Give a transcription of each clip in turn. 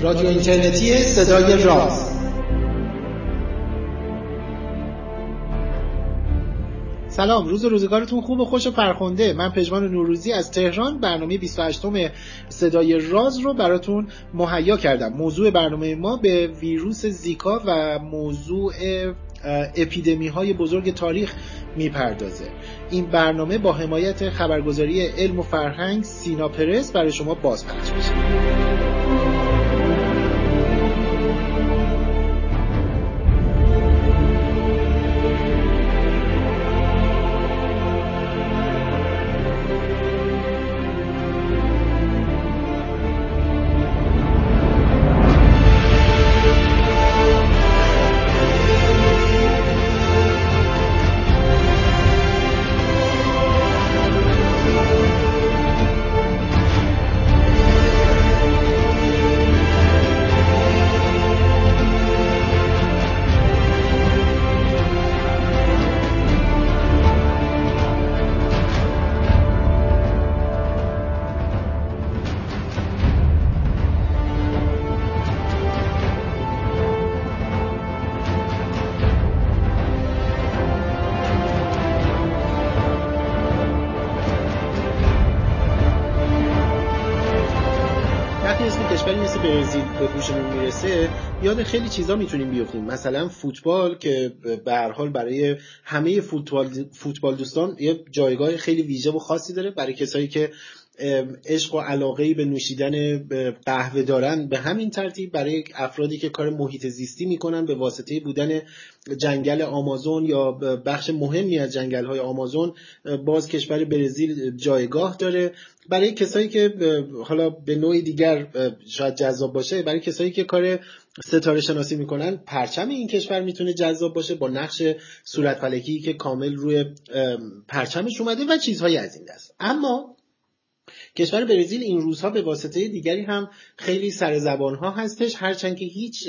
رادیو اینترنتی صدای راز. سلام روز و روزگارتون خوب و خوش و فرخنده. من پژمان نوروزی از تهران. برنامه 28 صدای راز رو براتون مهیا کردم. موضوع برنامه ما به ویروس زیکا و موضوع اپیدمی های بزرگ تاریخ می‌پردازه. این برنامه با حمایت خبرگزاری علم و فرهنگ سینا پرس برای شما بازپخش میشه. یاد خیلی چیزا می‌تونیم بیفتیم مثلا فوتبال که به هر حال برای همه فوتبال فوتبال دوستان یه جایگاه خیلی ویژه و خاصی داره برای کسایی که عشق و علاقه به نوشیدن قهوه دارن. به همین ترتیب برای افرادی که کار محیط زیستی می‌کنن به واسطه بودن جنگل آمازون یا بخش مهمی از جنگل های آمازون باز کشور برزیل جایگاه داره. برای کسایی که حالا به نوعی دیگر شاید جذاب باشه برای کسایی که کار ستاره شناسی می‌کنن پرچم این کشور می‌تونه جذاب باشه با نقش صورت فلکی که کامل روی پرچمش اومده و چیزهایی از این دست. اما کشور برزیل این روزها به واسطه دیگری هم خیلی سر زبان ها هستش هرچند که هیچ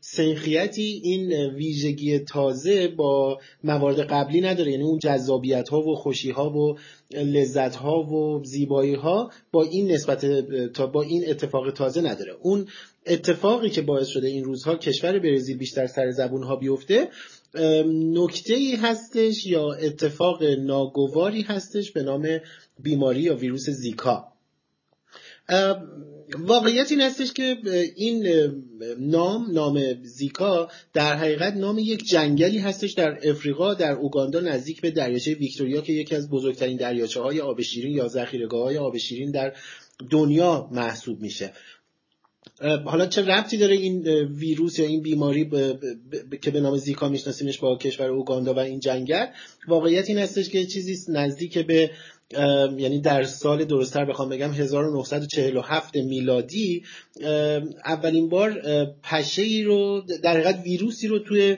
سنخیتی این ویژگی تازه با موارد قبلی نداره. یعنی اون جذابیت ها و خوشی ها و لذت ها و زیبایی ها با این نسبت تا با این اتفاق تازه نداره. اون اتفاقی که باعث شده این روزها کشور برزیل بیشتر سر زبون ها بیفته نکته ای هستش یا اتفاق ناگواری هستش به نام بیماری یا ویروس زیکا. واقعیت این هستش که این نام نام زیکا در حقیقت نام یک جنگلی هستش در افریقا در اوگاندا نزدیک به دریاچه ویکتوریا که یکی از بزرگترین دریاچه های آب شیرین یا ذخیرهگاه های آب شیرین در دنیا محسوب میشه. حالا چه ربطی داره این ویروس یا این بیماری که به نام زیکا میشناسیمش با کشور اوگاندا و این جنگل؟ واقعیت این هستش که چیزی نزدیک به یعنی در سال درستتر بخوام بگم 1947 میلادی اولین بار پشه ای رو در حقیقت ویروسی رو توی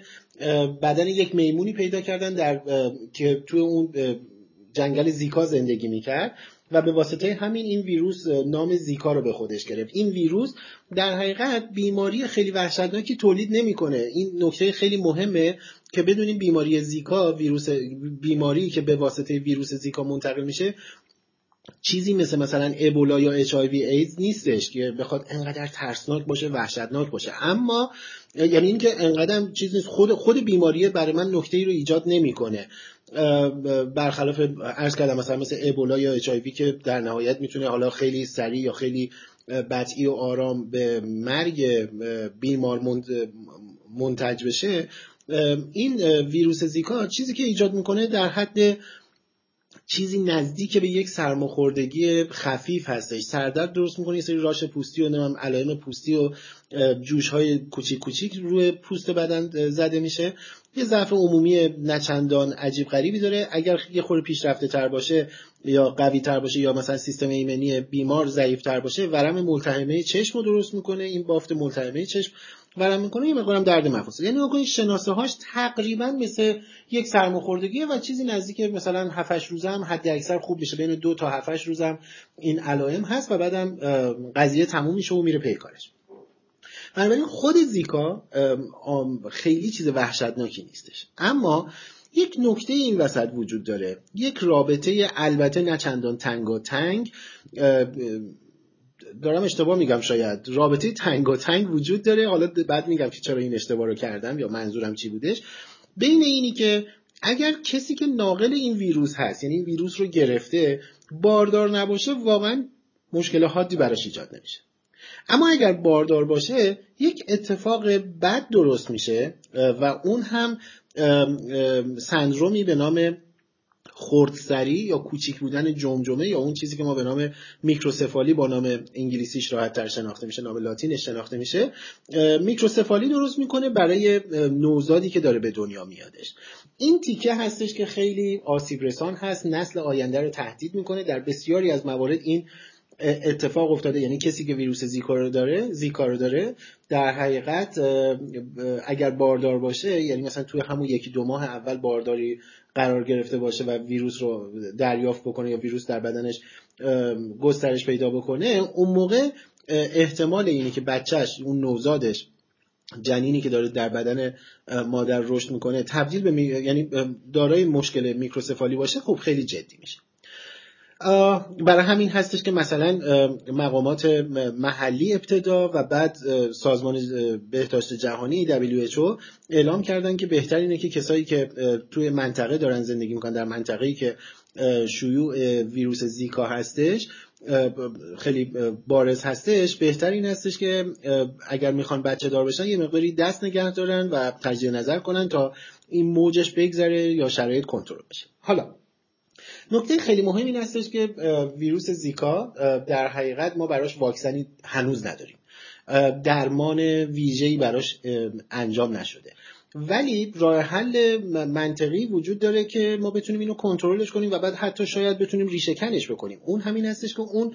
بدن یک میمونی پیدا کردن در که توی اون جنگل زیکا زندگی می‌کرد و به واسطه همین این ویروس نام زیکا رو به خودش گرفت. این ویروس در حقیقت بیماری خیلی وحشتناکی تولید نمی‌کنه. این نکته خیلی مهمه. که بدونیم بیماری زیکا ویروس بیماری که به واسطه ویروس زیکا منتقل میشه چیزی مثل مثلا ابولا یا اچ آی وی ایدز نیستش که بخواد انقدر ترسناک باشه وحشتناک باشه. اما یعنی اینکه انقدر چیز نیست خود خود بیماری برای من نکته ای رو ایجاد نمی‌کنه. برخلاف عرض کردم مثلا مثل ابولا یا اچ که در نهایت می‌تونه حالا خیلی سریع یا خیلی بطعی و آرام به مرگ بیمار منتج بشه این ویروس زیکا چیزی که ایجاد می‌کنه در حد چیزی نزدیک به یک سرماخوردگی خفیف هستش. سردرد درست می‌کنه یه سری راش پوستی و نمیم علائم پوستی و جوش های کوچیک کوچیک روی پوست بدن زده میشه. یه ضعف عمومی نچندان عجیب غریبی داره. اگر یه خور پیشرفته تر باشه یا قوی تر باشه یا مثلا سیستم ایمنی بیمار ضعیف تر باشه ورم ملتهمه چشم رو درست می‌کنه. این بافت ملتهمه چشم ورم می‌کنه یه مقدارم درد مفاصل یعنی بکنید شناسه هاش تقریبا مثل یک سرماخوردگیه و چیزی نزدیک مثلا 7 روزه هم حد اکثر خوب میشه. بین دو تا 7 روزم این علائم هست و بعدم قضیه تموم میشه و میره پی کارش. بنابراین خود زیکا خیلی چیز وحشتناکی نیستش. اما یک نکته این وسط وجود داره. یک رابطه البته نه چندان تنگ و تنگ دارم اشتباه میگم شاید. رابطه تنگ و تنگ وجود داره. حالا بعد میگم که چرا این اشتباه رو کردم یا منظورم چی بودش. بین اینی که اگر کسی که ناقل این ویروس هست یعنی این ویروس رو گرفته باردار نباشه واقعا مشکل حادی براش ایجاد نمیشه. اما اگر باردار باشه یک اتفاق بد درست میشه و اون هم سندرومی به نام خردسری یا کوچیک بودن جمجمه یا اون چیزی که ما به نام میکروسفالی با نام انگلیسیش راحت تر شناخته میشه نام لاتینش شناخته میشه میکروسفالی درست می‌کنه برای نوزادی که داره به دنیا میادش. این تیکه هستش که خیلی آسیب رسان هست نسل آینده رو تهدید می‌کنه. در بسیاری از موارد این اتفاق افتاده. یعنی کسی که ویروس زیکا رو داره زیکا رو داره در حقیقت اگر باردار باشه یعنی مثلا توی همون یکی دو ماه اول بارداری قرار گرفته باشه و ویروس رو دریافت بکنه یا ویروس در بدنش گسترش پیدا بکنه اون موقع احتمال اینه که بچهش اون نوزادش جنینی که داره در بدن مادر رشد می‌کنه تبدیل به یعنی دارای مشکل میکروسفالی باشه خب خیلی جدی میشه. برای همین هستش که مثلا مقامات محلی ابتدا و بعد سازمان بهداشت جهانی WHO اعلام کردن که بهتر اینه که کسایی که توی منطقه دارن زندگی می‌کنن در منطقه‌ای که شیوع ویروس زیکا هستش خیلی بارز هستش بهتر این هستش که اگر می‌خوان بچه دار بشن یه مقداری دست نگه دارن و تجدید نظر کنن تا این موجش بگذره یا شرایط کنترل بشه. حالا نکته خیلی مهم این هستش که ویروس زیکا در حقیقت ما براش واکسنی هنوز نداریم. درمان ویژه‌ای براش انجام نشده. ولی راه حل منطقی وجود داره که ما بتونیم اینو کنترلش کنیم و بعد حتی شاید بتونیم ریشه کنش بکنیم. اون همین هستش که اون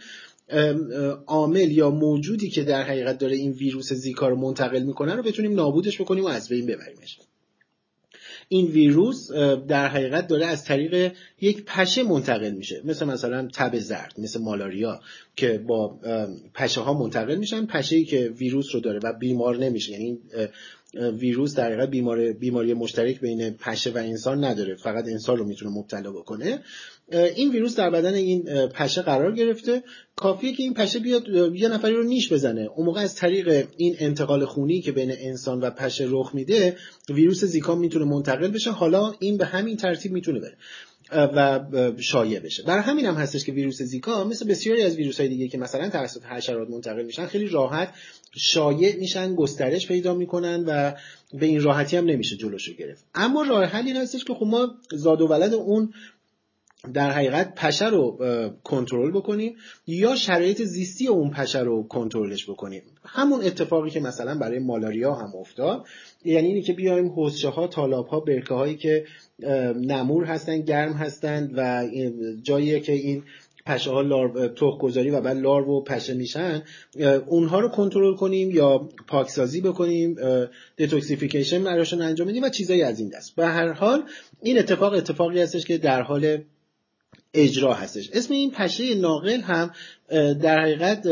عامل یا موجودی که در حقیقت داره این ویروس زیکا رو منتقل می‌کنه رو بتونیم نابودش بکنیم و از بین ببریمش. این ویروس در حقیقت داره از طریق یک پشه منتقل میشه. مثل مثلا تب زرد مثل مالاریا که با پشه ها منتقل میشن پشه ای که ویروس رو داره و بیمار نمیشه. یعنی ویروس در حقیقت بیمار بیماری مشترک بین پشه و انسان نداره. فقط انسان رو می‌تونه مبتلا بکنه. این ویروس در بدن این پشه قرار گرفته. کافیه که این پشه بیاد یه نفری رو نیش بزنه. اون موقع از طریق این انتقال خونی که بین انسان و پشه رخ میده ویروس زیکا می‌تونه منتقل بشه. حالا این به همین ترتیب می‌تونه بره و شایع بشه. برای همین هم هستش که ویروس زیکا مثل بسیاری از ویروس های دیگه که مثلا توسط حشرات منتقل میشن خیلی راحت شایع میشن گسترش پیدا می‌کنن و به این راحتی هم نمیشه جلوشو گرفت. اما راه حل این هستش که خب ما زاد و ولد اون در حقیقت پشه رو کنترل بکنیم یا شرایط زیستی اون پشه رو کنترلش بکنیم. همون اتفاقی که مثلا برای مالاریا هم افتاد یعنی اینی که بیایم حوزچه ها تالاب ها برکه هایی که نمور هستن گرم هستند و جایی که این پشه ها لار تخ گذاری و بعد لار و پشه میشن اونها رو کنترل کنیم یا پاکسازی بکنیم دتوکسیفیکیشن براشون انجام بدیم و چیزایی از این دست. به هر حال این اتفاق اتفاقی هستش که در حال اجرا هستش. اسم این پشه ناقل هم در حقیقت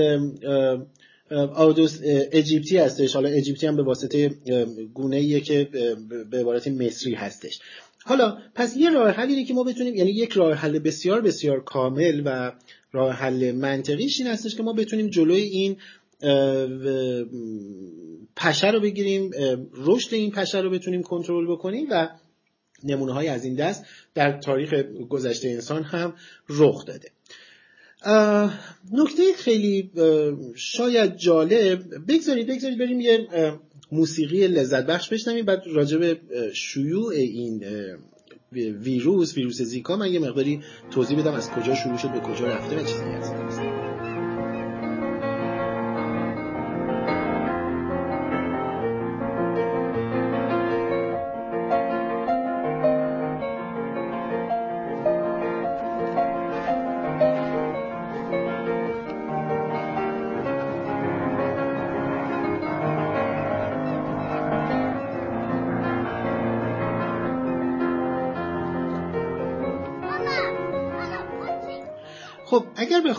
آودوس اجیپتی هستش. حالا اجیپتی هم به واسطه گونه که به عبارت مصری هستش. حالا پس یه راه حل اینه که ما بتونیم یعنی یک راه حل بسیار بسیار کامل و راه حل منطقیش این هستش که ما بتونیم جلوی این پشه رو بگیریم رشد این پشه رو بتونیم کنترل بکنیم و نمونه های از این دست در تاریخ گذشته انسان هم رخ داده. نکته خیلی شاید جالب بگذارید بگذارید بریم یه موسیقی لذت بخش بشنویم. بعد راجع به شیوع این ویروس ویروس زیکا من یه مقداری توضیح بدم از کجا شروع شد به کجا رفته و چیزی از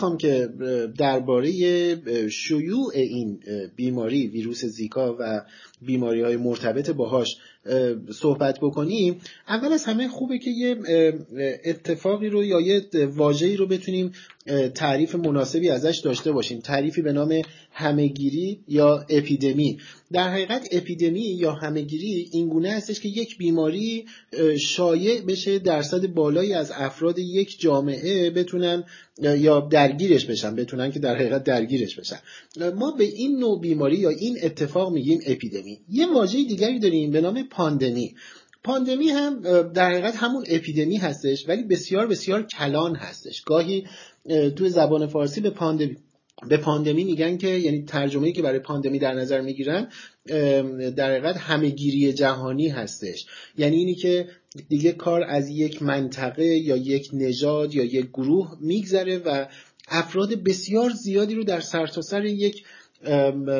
اگر بخوام که درباره شیوع این بیماری ویروس زیکا و بیماری های مرتبط باهاش صحبت بکنیم. اول از همه خوبه که یه اتفاقی رو یا یه واژه‌ای رو بتونیم تعریف مناسبی ازش داشته باشیم. تعریفی به نام همهگیری یا اپیدمی. در حقیقت اپیدمی یا همهگیری اینگونه هستش که یک بیماری شایع بشه درصد بالایی از افراد یک جامعه بتونن یا درگیرش بشن بتونن که در حقیقت درگیرش بشن. ما به این نوع بیماری یا این اتفاق میگیم اپیدمی. یه واژه دیگری داریم به نام پاندمی. پاندمی هم در حقیقت همون اپیدمی هستش ولی بسیار بسیار کلان هستش. گاهی توی زبان فارسی به پاندمی به پاندمی میگن که یعنی ترجمه‌ای که برای پاندمی در نظر می‌گیرن در حقیقت همهگیری جهانی هستش. یعنی اینی که دیگه کار از یک منطقه یا یک نژاد یا یک گروه میگذره و افراد بسیار زیادی رو در سرتاسر سر یک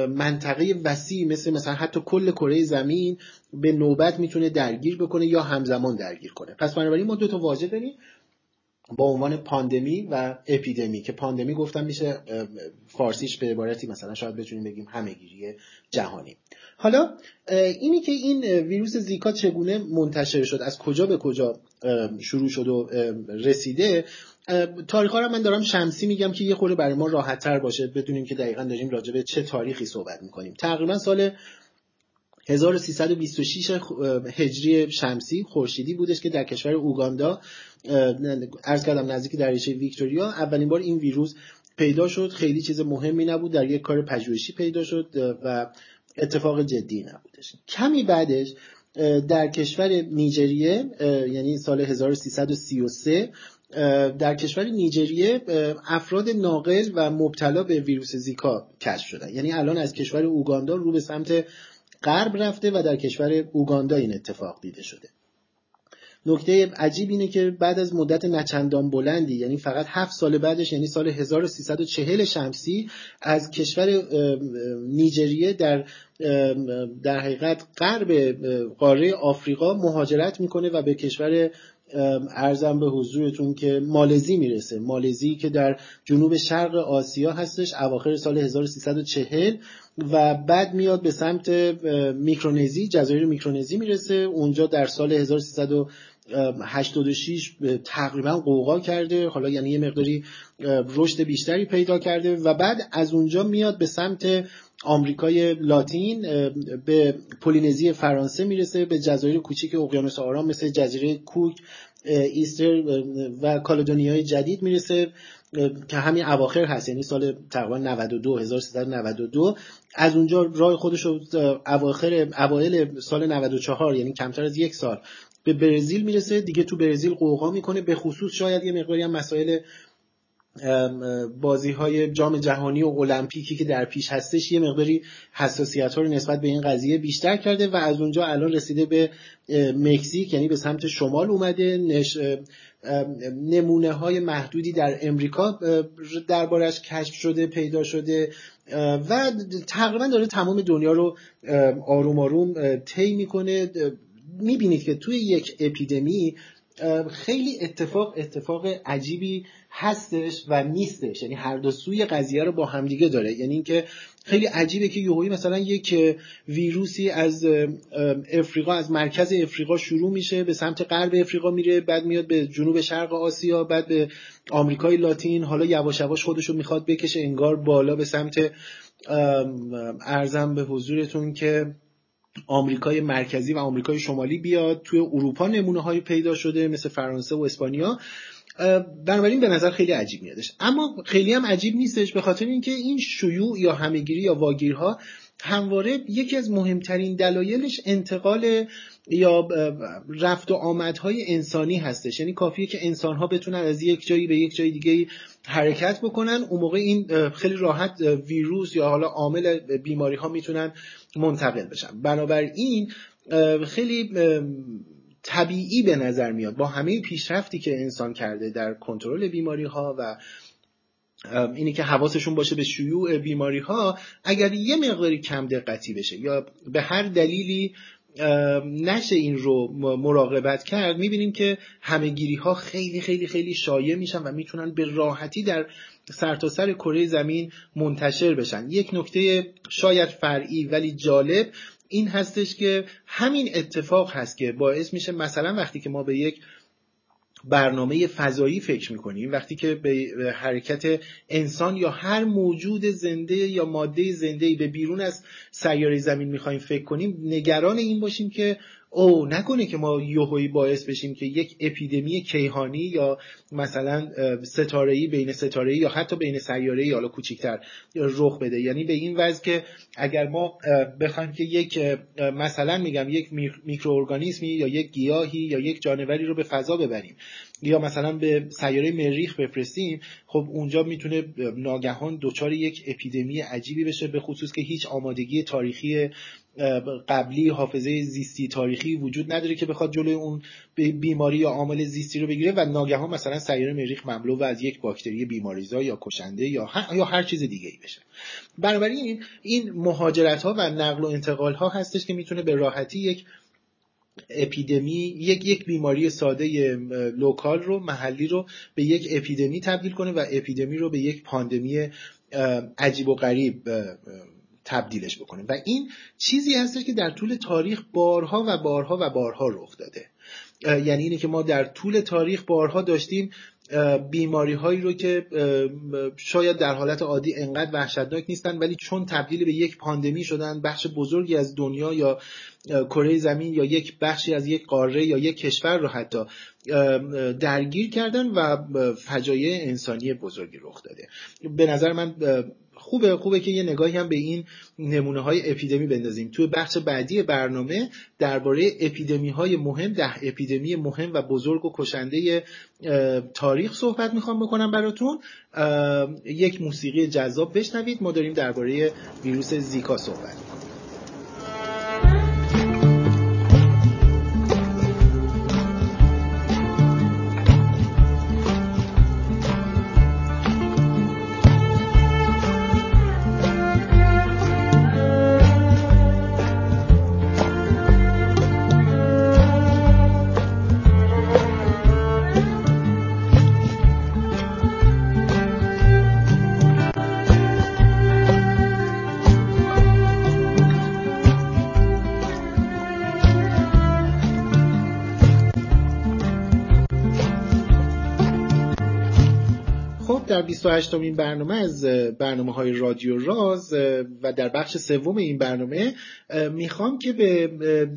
منطقه وسیع مثل مثلا حتی کل کره زمین به نوبت می‌تونه درگیر بکنه یا همزمان درگیر کنه. پس بنابراین ما دو تا واژه داریم. با عنوان پاندمی و اپیدمی که پاندمی گفتم میشه فارسیش به عبارتی مثلا شاید بتونیم بگیم همهگیری جهانی. حالا اینی که این ویروس زیکا چگونه منتشر شد از کجا به کجا شروع شد و رسیده تاریخ رو من دارم شمسی میگم که یه خورده برای ما راحت تر باشه بدونیم که دقیقا داریم راجع به چه تاریخی صحبت می‌کنیم. تقریبا سال 1326 هجری شمسی خورشیدی بودش که در کشور اوگاندا ارز کردم نزدیک دریاچه ویکتوریا. اولین بار این ویروس پیدا شد. خیلی چیز مهمی نبود. در یک کار پژوهشی پیدا شد و اتفاق جدی نبودش. کمی بعدش در کشور نیجریه یعنی سال 1333 در کشور نیجریه افراد ناقل و مبتلا به ویروس زیکا کشف شدن. یعنی الان از کشور اوگاندا رو به سمت غرب رفته و در کشور اوگاندا این اتفاق دیده شده. نکته عجیب اینه که بعد از مدت نچندان بلندی یعنی فقط هفت سال بعدش یعنی سال 1340 شمسی از کشور نیجریه در در حقیقت غرب قاره آفریقا مهاجرت می‌کنه و به کشور ارزم به حضورتون که مالزی می‌رسه. مالزی که در جنوب شرق آسیا هستش اواخر سال 1340 و بعد میاد به سمت میکرونزی جزایر میکرونزی می‌رسه. اونجا در سال 1386 تقریبا قوقا کرده. حالا یعنی یه مقداری رشد بیشتری پیدا کرده و بعد از اونجا میاد به سمت آمریکای لاتین به پولینزی فرانسه می‌رسه به جزایر کوچیک اقیانوس آرام مثل جزیره کوک ایستر و کالدونیای جدید می‌رسه که همین اواخر هست. یعنی سال تقریبا 92 1392 از اونجا راه خودش رو اواخر اوایل سال 94 یعنی کمتر از یک سال به برزیل می‌رسه دیگه تو برزیل قوقا می‌کنه. به خصوص شاید یه مقداری هم مسائل بازی های جام جهانی و المپیکی که در پیش هستش یه مقداری حساسیت ها رو نسبت به این قضیه بیشتر کرده و از اونجا الان رسیده به مکزیک یعنی به سمت شمال اومده. نش... نمونه های محدودی در امریکا دربارش کشف شده پیدا شده و تقریبا داره تمام دنیا رو آروم آروم طی می‌کنه. می‌بینید که توی یک اپیدمی خیلی اتفاق اتفاق عجیبی هستش و نیستش. یعنی هر دو سوی قضیه رو با همدیگه داره. یعنی اینکه خیلی عجیبه که یهویی مثلا یک ویروسی از افریقا از مرکز افریقا شروع میشه به سمت غرب افریقا میره بعد میاد به جنوب شرق آسیا بعد به آمریکای لاتین. حالا یواش یواش خودش رو می‌خواد بکشه انگار بالا به سمت ارزم به حضورتون که آمریکای مرکزی و آمریکای شمالی بیاد توی اروپا نمونه های پیدا شده مثل فرانسه و اسپانیا. بنابراین به نظر خیلی عجیب میادش. اما خیلی هم عجیب نیستش به خاطر اینکه این شیوع یا همهگیری یا واگیرها همواره یکی از مهمترین دلایلش انتقال یا رفت و آمدهای انسانی هستش. یعنی کافیه که انسانها بتونن از یک جایی به یک جای دیگه حرکت بکنن. اون موقع این خیلی راحت ویروس یا حالا عامل بیماری ها می‌تونن منتقل بشن. بنابراین خیلی طبیعی به نظر میاد با همه پیشرفتی که انسان کرده در کنترل بیماری ها و اینی که حواسشون باشه به شیوع بیماری ها اگر یه مقداری کم دقتی بشه یا به هر دلیلی نشه این رو مراقبت کرد می‌بینیم که همهگیری ها خیلی خیلی خیلی شایع میشن و می‌تونن به راحتی در سرتاسر سر کره زمین منتشر بشن. یک نکته شاید فرعی ولی جالب این هستش که همین اتفاق هست که باعث میشه مثلا وقتی که ما به یک برنامه فضایی فکر می‌کنیم. وقتی که به حرکت انسان یا هر موجود زنده یا ماده زنده به بیرون از سیاره زمین می‌خوایم فکر کنیم نگران این باشیم که او نکنه که ما یوهوی باعث بشیم که یک اپیدمی کیهانی یا مثلا ستاره‌ای بین ستاره‌ای یا حتی بین سیاره‌ای حالا کوچیکتر رخ بده. یعنی به این وضع که اگر ما بخوایم که یک مثلا میگم یک میکروارگانیسمی یا یک گیاهی یا یک جانوری رو به فضا ببریم. یا مثلا به سیاره مریخ بفرستیم خب اونجا می‌تونه ناگهان دچار یک اپیدمی عجیبی بشه به خصوص که هیچ آمادگی تاریخی قبلی حافظه زیستی تاریخی وجود نداره که بخواد جلوی اون بیماری یا عامل زیستی رو بگیره و ناگهان مثلا سیاره مریخ مملو و از یک باکتری بیماریزا یا کشنده یا یا هر چیز دیگه ای بشه. بنابراین این مهاجرت ها و نقل و انتقال ها هستش که می‌تونه به راحتی یک اپیدمی یک یک بیماری ساده local رو محلی رو به یک اپیدمی تبدیل کنه و اپیدمی رو به یک پاندمی عجیب و غریب تبدیلش بکنیم و این چیزی هستش که در طول تاریخ بارها و بارها و بارها رخ داده. یعنی اینه که ما در طول تاریخ بارها داشتیم بیماری هایی رو که شاید در حالت عادی انقدر وحشتناک نیستن ولی چون تبدیل به یک پاندمی شدن بخش بزرگی از دنیا یا کره زمین یا یک بخشی از یک قاره یا یک کشور رو حتی درگیر کردن و فجایع انسانی بزرگی رخ داده. به نظر من خوبه خوبه که یه نگاهی هم به این نمونه های اپیدمی بندازیم. توی بخش بعدی برنامه درباره اپیدمی های مهم ده اپیدمی مهم و بزرگ و کشنده تاریخ صحبت می‌خوام بکنم براتون. یک موسیقی جذاب بشنوید. ما داریم درباره ویروس زیکا صحبت می‌کنیم. در 28 مین برنامه از برنامه های رادیو راز و در بخش سوم این برنامه می‌خوام که به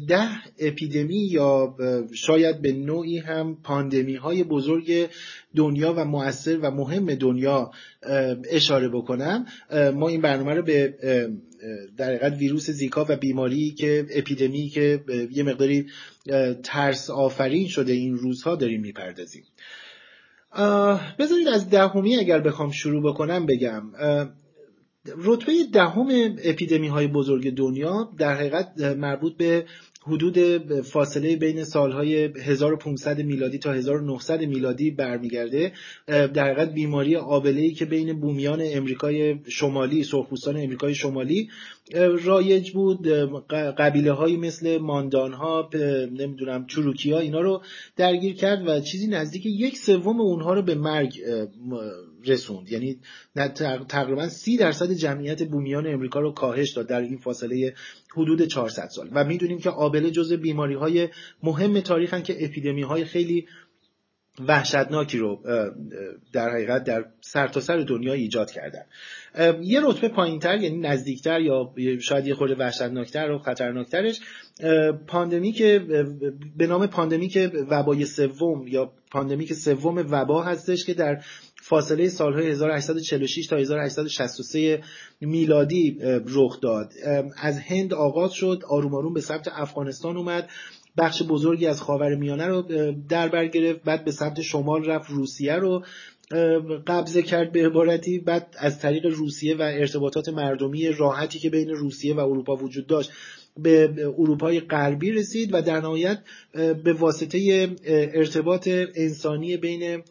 ده اپیدمی یا شاید به نوعی هم پاندمی های بزرگ دنیا و مؤثر و مهم دنیا اشاره بکنم. ما این برنامه رو به در حقیقت ویروس زیکا و بیماری که اپیدمی که یه مقداری ترس آفرین شده این روزها داریم می‌پردازیم. بذارید از دهمی اگر بخوام شروع بکنم بگم. رتبه دهم اپیدمی های بزرگ دنیا در حقیقت مربوط به حدود فاصله بین سالهای 1500 میلادی تا 1900 میلادی برمیگرده. در حقیقت بیماری ای که بین بومیان امریکای شمالی سرخپوستان امریکای شمالی رایج بود. قبیله هایی مثل ماندان ها نمی‌دونم چروکی ها اینا رو درگیر کرد و چیزی نزدیک یک سوم اونها رو به مرگ رسوند. یعنی تقریبا سی درصد جمعیت بومیان امریکا رو کاهش داد در این فاصله حدود 400 سال. و می‌دونیم که آبله جز بیماری های مهم تاریخن که اپیدمی های خیلی وحشتناکی رو در حقیقت در سرتاسر سر دنیا ایجاد کردن. یه رتبه پایینتر یعنی نزدیکتر یا شاید یه خورده وحشتناکتر و خطرناکترش pandemic به نام pandemic وبای سوم یا pandemic سوم وبا هستش که در فاصله سالهای 1846 تا 1863 میلادی رخ داد. از هند آغاز شد آروم آروم به سمت افغانستان اومد. بخش بزرگی از خاور میانه رو در بر گرفت بعد به سمت شمال رفت روسیه رو قبضه کرد به عبارتی. بعد از طریق روسیه و ارتباطات مردمی راحتی که بین روسیه و اروپا وجود داشت به اروپای غربی رسید و در نهایت به واسطه ارتباط انسانی بین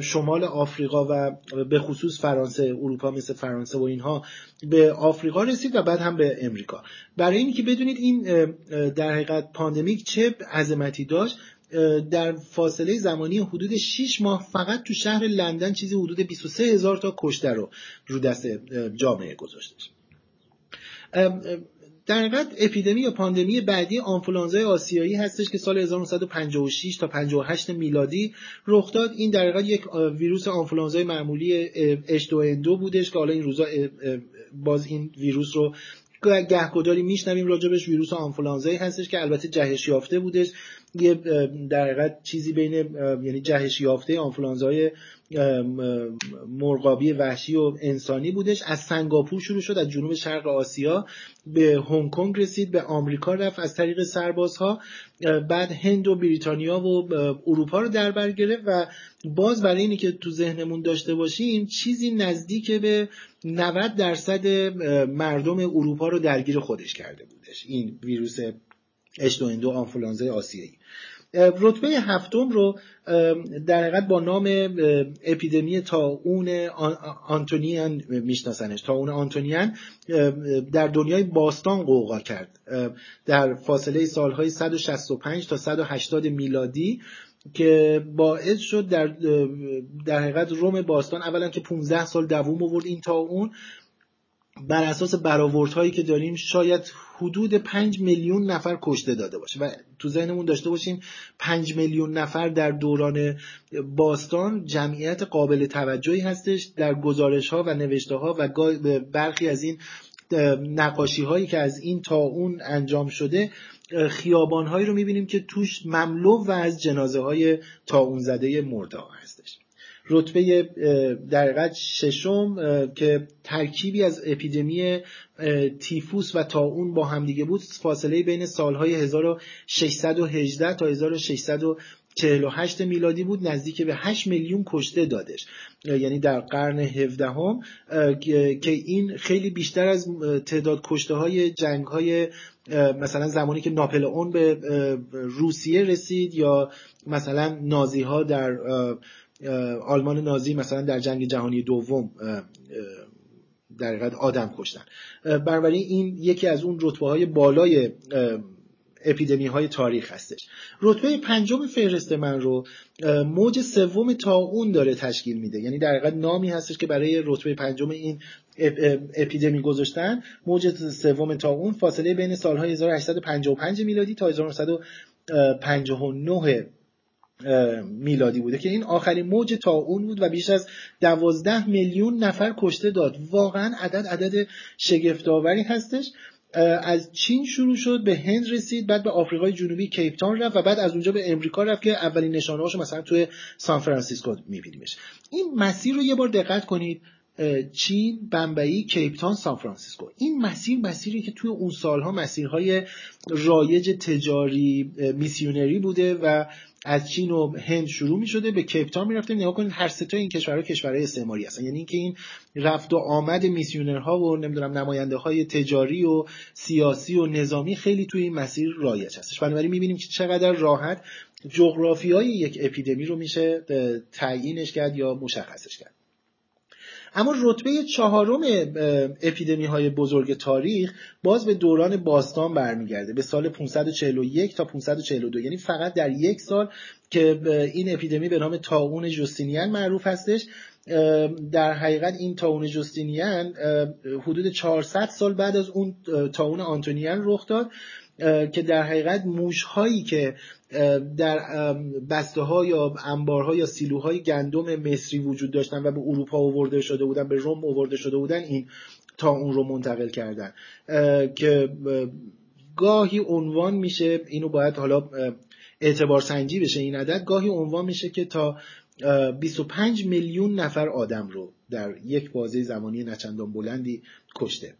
شمال آفریقا و به خصوص فرانسه اروپا مثل فرانسه و اینها به آفریقا رسید و بعد هم به امریکا. برای اینکه بدونید این در حقیقت پاندمیک چه عظمتی داشت در فاصله زمانی حدود 6 ماه فقط تو شهر لندن چیزی حدود 23 هزار تا کشته رو رو دست جامعه گذاشته. در حقیقت اپیدمی یا پاندمی بعدی آنفولانزای آسیایی هستش که سال 1956 تا 58 میلادی رخ داد. این در حقیقت یک ویروس آنفولانزای معمولی H2N2 بودش که حالا این روزا باز این ویروس رو گهگداری میشنویم راجبش. ویروس آنفولانزایی هستش که البته جهش یافته بودش. یه در حقیقت چیزی بین یعنی جهش یافته آنفولانزای مرغابی وحشی و انسانی بودش. از سنگاپور شروع شد از جنوب شرق آسیا. به هنگ کنگ رسید به آمریکا رفت از طریق سربازها. بعد هند و بریتانیا و اروپا رو در بر گرفت و باز برای اینی که تو ذهنمون داشته باشیم چیزی نزدیک به 90 درصد مردم اروپا رو درگیر خودش کرده بودش. این ویروس H2N2 آنفولانزای آسیایی. رتبه هفتم رو در حقیقت با نام اپیدمی تاون آنتونیان میشناسنش. تاون آنتونیان در دنیای باستان قوقا کرد. در فاصله سالهای 165 تا 180 میلادی که باعث شد در در حقیقت روم باستان اولا که 15 سال دووم آورد این تا اون بر اساس برآوردهایی که داریم شاید حدود 5 میلیون نفر کشته داده باشه. و تو ذهنمون داشته باشیم 5 میلیون نفر در دوران باستان جمعیت قابل توجهی هستش در گزارش ها و نوشته ها و برخی از این نقاشی هایی که از این تا اون انجام شده خیابان هایی رو می‌بینیم که توش مملو و از جنازه های تا اون زده مرده هستش. رتبه در حقیقت ششم که ترکیبی از اپیدمی تیفوس و تاون با همدیگه بود فاصله بین سالهای 1618 تا 1648 میلادی بود نزدیک به 8 میلیون کشته دادش. یعنی در قرن 17 هم که این خیلی بیشتر از تعداد کشته های جنگ های مثلا زمانی که ناپلئون به روسیه رسید یا مثلا نازی ها در آلمان نازی مثلا در جنگ جهانی دوم در حقیقت آدم کشتن. بنابراین این یکی از اون رتبه های بالای اپیدمی های تاریخ هستش. رتبه پنجم فهرست من رو موج سوم تا اون داره تشکیل میده. یعنی در حقیقت نامی هستش که برای رتبه پنجم این اپیدمی گذاشتن. موج سوم تا اون فاصله بین سالهای 1855 میلادی تا 1959 میلادی بوده که این آخرین موج طاعون بود و بیش از دوازده میلیون نفر کشته داد. واقعا عدد عدد شگفتآوری هستش. از چین شروع شد به هند رسید بعد به آفریقای جنوبی کیپ تاون رفت و بعد از اونجا به امریکا رفت که اولین نشانه هاشو مثلا توی سان فرانسیسکو میبینیمش. این مسیر رو یه بار دقت کنید. چین، بمبئی، کیپ تاون، سان فرانسیسکو. این مسیر مسیری که توی اون سالها مسیرهای رایج تجاری میسیونری بوده و از چین و هند شروع می شده به کیپتان می‌رفته. نگاه کنید هر سه این کشورها کشورهای استعماری هستن. یعنی اینکه این رفت و آمد میسیونرها و نمی‌دونم نماینده های تجاری و سیاسی و نظامی خیلی توی این مسیر رایج هستش. بنابراین می‌بینیم که چقدر راحت جغرافیای یک اپیدمی رو میشه تعیینش کرد یا مشخصش کرد. اما رتبه چهارم اپیدمی های بزرگ تاریخ باز به دوران باستان برمیگرده. به سال 541 تا 542 یعنی فقط در یک سال که این اپیدمی به نام تاون جوستینیان معروف هستش در حقیقت این تاون جوستینیان حدود 400 سال بعد از اون تاون آنتونیان رخ داد که در حقیقت موش هایی که در بسته ها یا انبارها یا سیلوهای گندم مصری وجود داشتن و به اروپا آورده شده بودن به روم آورده شده بودن این تا اون رو منتقل کردن. که گاهی عنوان میشه اینو باید حالا اعتبار سنجی بشه این عدد گاهی عنوان میشه که تا 25 میلیون نفر آدم رو در یک بازه زمانی نچندان بلندی کشته.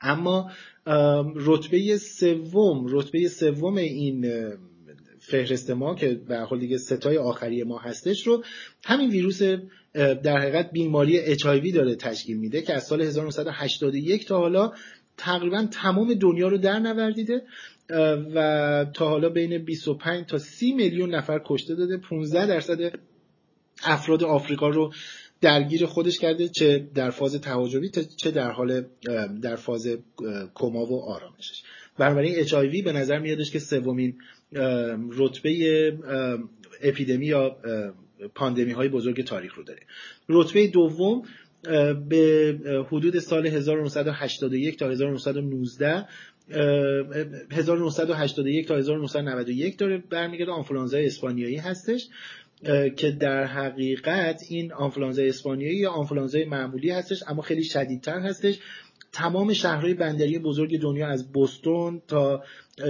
اما رتبه سوم رتبه سوم این فهرست ما که به حال دیگه ستای آخری ما هستش رو همین ویروس در حقیقت بیماری اچ داره تشکیل میده که از سال 1981 تا حالا تقریبا تمام دنیا رو در نوردیده و تا حالا بین 25 تا 30 میلیون نفر کشته داده. 15 درصد افراد آفریقا رو درگیر خودش کرده چه در فاز تهاجمی چه در حال در فاز کما و آرامشش. بنابراین اچ به نظر میادش که سومین رتبه اپیدمی یا پاندمی های بزرگ تاریخ رو داره. رتبه دوم به حدود سال 1981 تا 1919 1981 تا 1991 داره برمیگرده. آنفولانزای اسپانیایی هستش که در حقیقت این آنفولانزای اسپانیایی یا آنفولانزای معمولی هستش اما خیلی شدیدتر هستش. تمام شهرهای بندری بزرگ دنیا از بوستون تا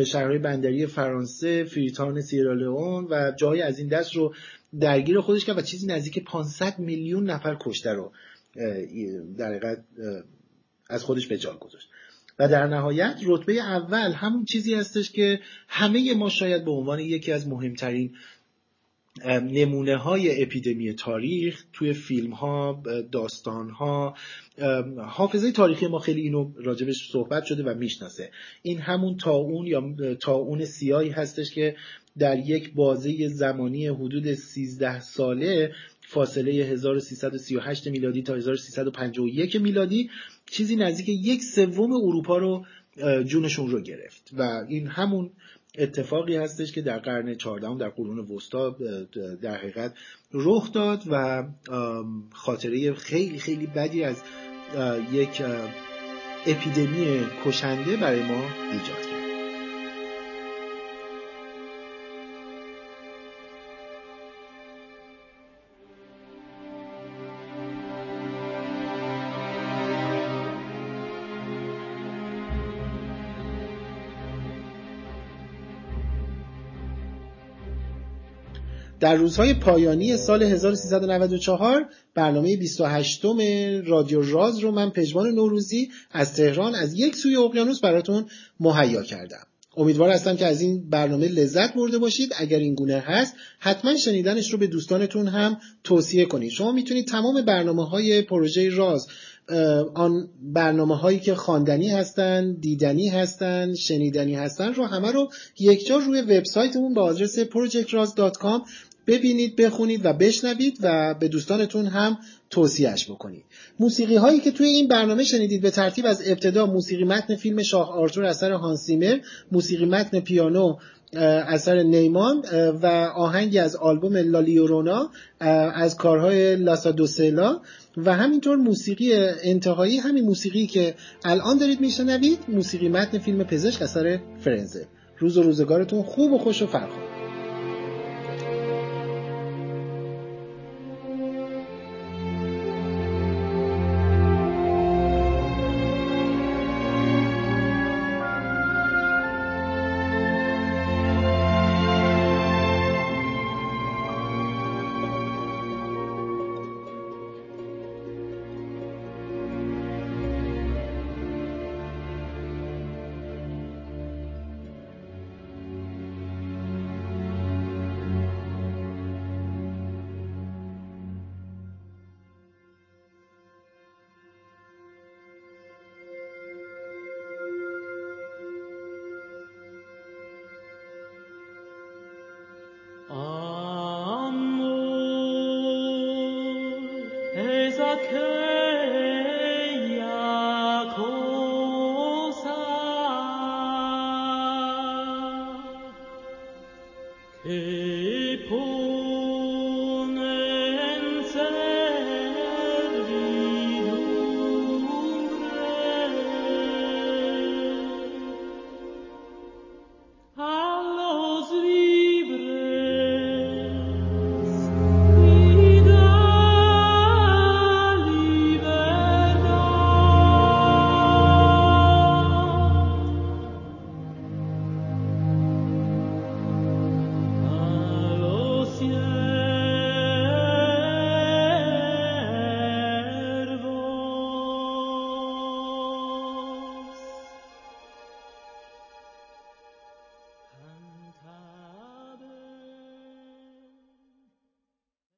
شهرهای بندری فرانسه، فریتان سیرالئون و جای از این دست رو درگیر خودش کرد و چیزی نزدیک 500 میلیون نفر کشته رو در از خودش به جا گذاشت. و در نهایت رتبه اول همون چیزی هستش که همه ما شاید به عنوان یکی از مهمترین نمونه های اپیدمی تاریخ توی فیلم ها داستان ها حافظه تاریخی ما خیلی اینو راجبش صحبت شده و می‌شناسه. این همون تاون یا تاون سیایی هستش که در یک بازه زمانی حدود 13 ساله فاصله 1338 میلادی تا 1351 میلادی چیزی نزدیک یک سوم اروپا رو جونشون رو گرفت. و این همون اتفاقی هستش که در قرن 14 در قرون وسطا در حقیقت رخ داد و خاطره خیلی خیلی بدی از یک اپیدمی کشنده برای ما ایجاد در روزهای پایانی سال 1394 برنامه 28 رادیو راز رو من پژمان نوروزی از تهران از یک سوی اقیانوس براتون مهیا کردم. امیدوار هستم که از این برنامه لذت برده باشید. اگر این گونه هست حتما شنیدنش رو به دوستانتون هم توصیه کنید. شما می‌تونید تمام برنامه های پروژه راز آن برنامه هایی که خواندنی هستن دیدنی هستن شنیدنی هستن رو همه رو یکجا روی وبسایتمون با آدرس projectraz.com ببینید بخونید و بشنوید و به دوستانتون هم توصیهش بکنید. موسیقی هایی که توی این برنامه شنیدید به ترتیب از ابتدا موسیقی متن فیلم شاه آرتور اثر هانسیمر موسیقی متن پیانو اثر نیمان و آهنگی از آلبوم لالیورونا از کارهای لاسا دوسلا و همینطور موسیقی انتهایی همین موسیقی که الان دارید میشنوید موسیقی متن فیلم پزشک اثر فرنزه روز و روزگارتون خوب و خوش و فرخان e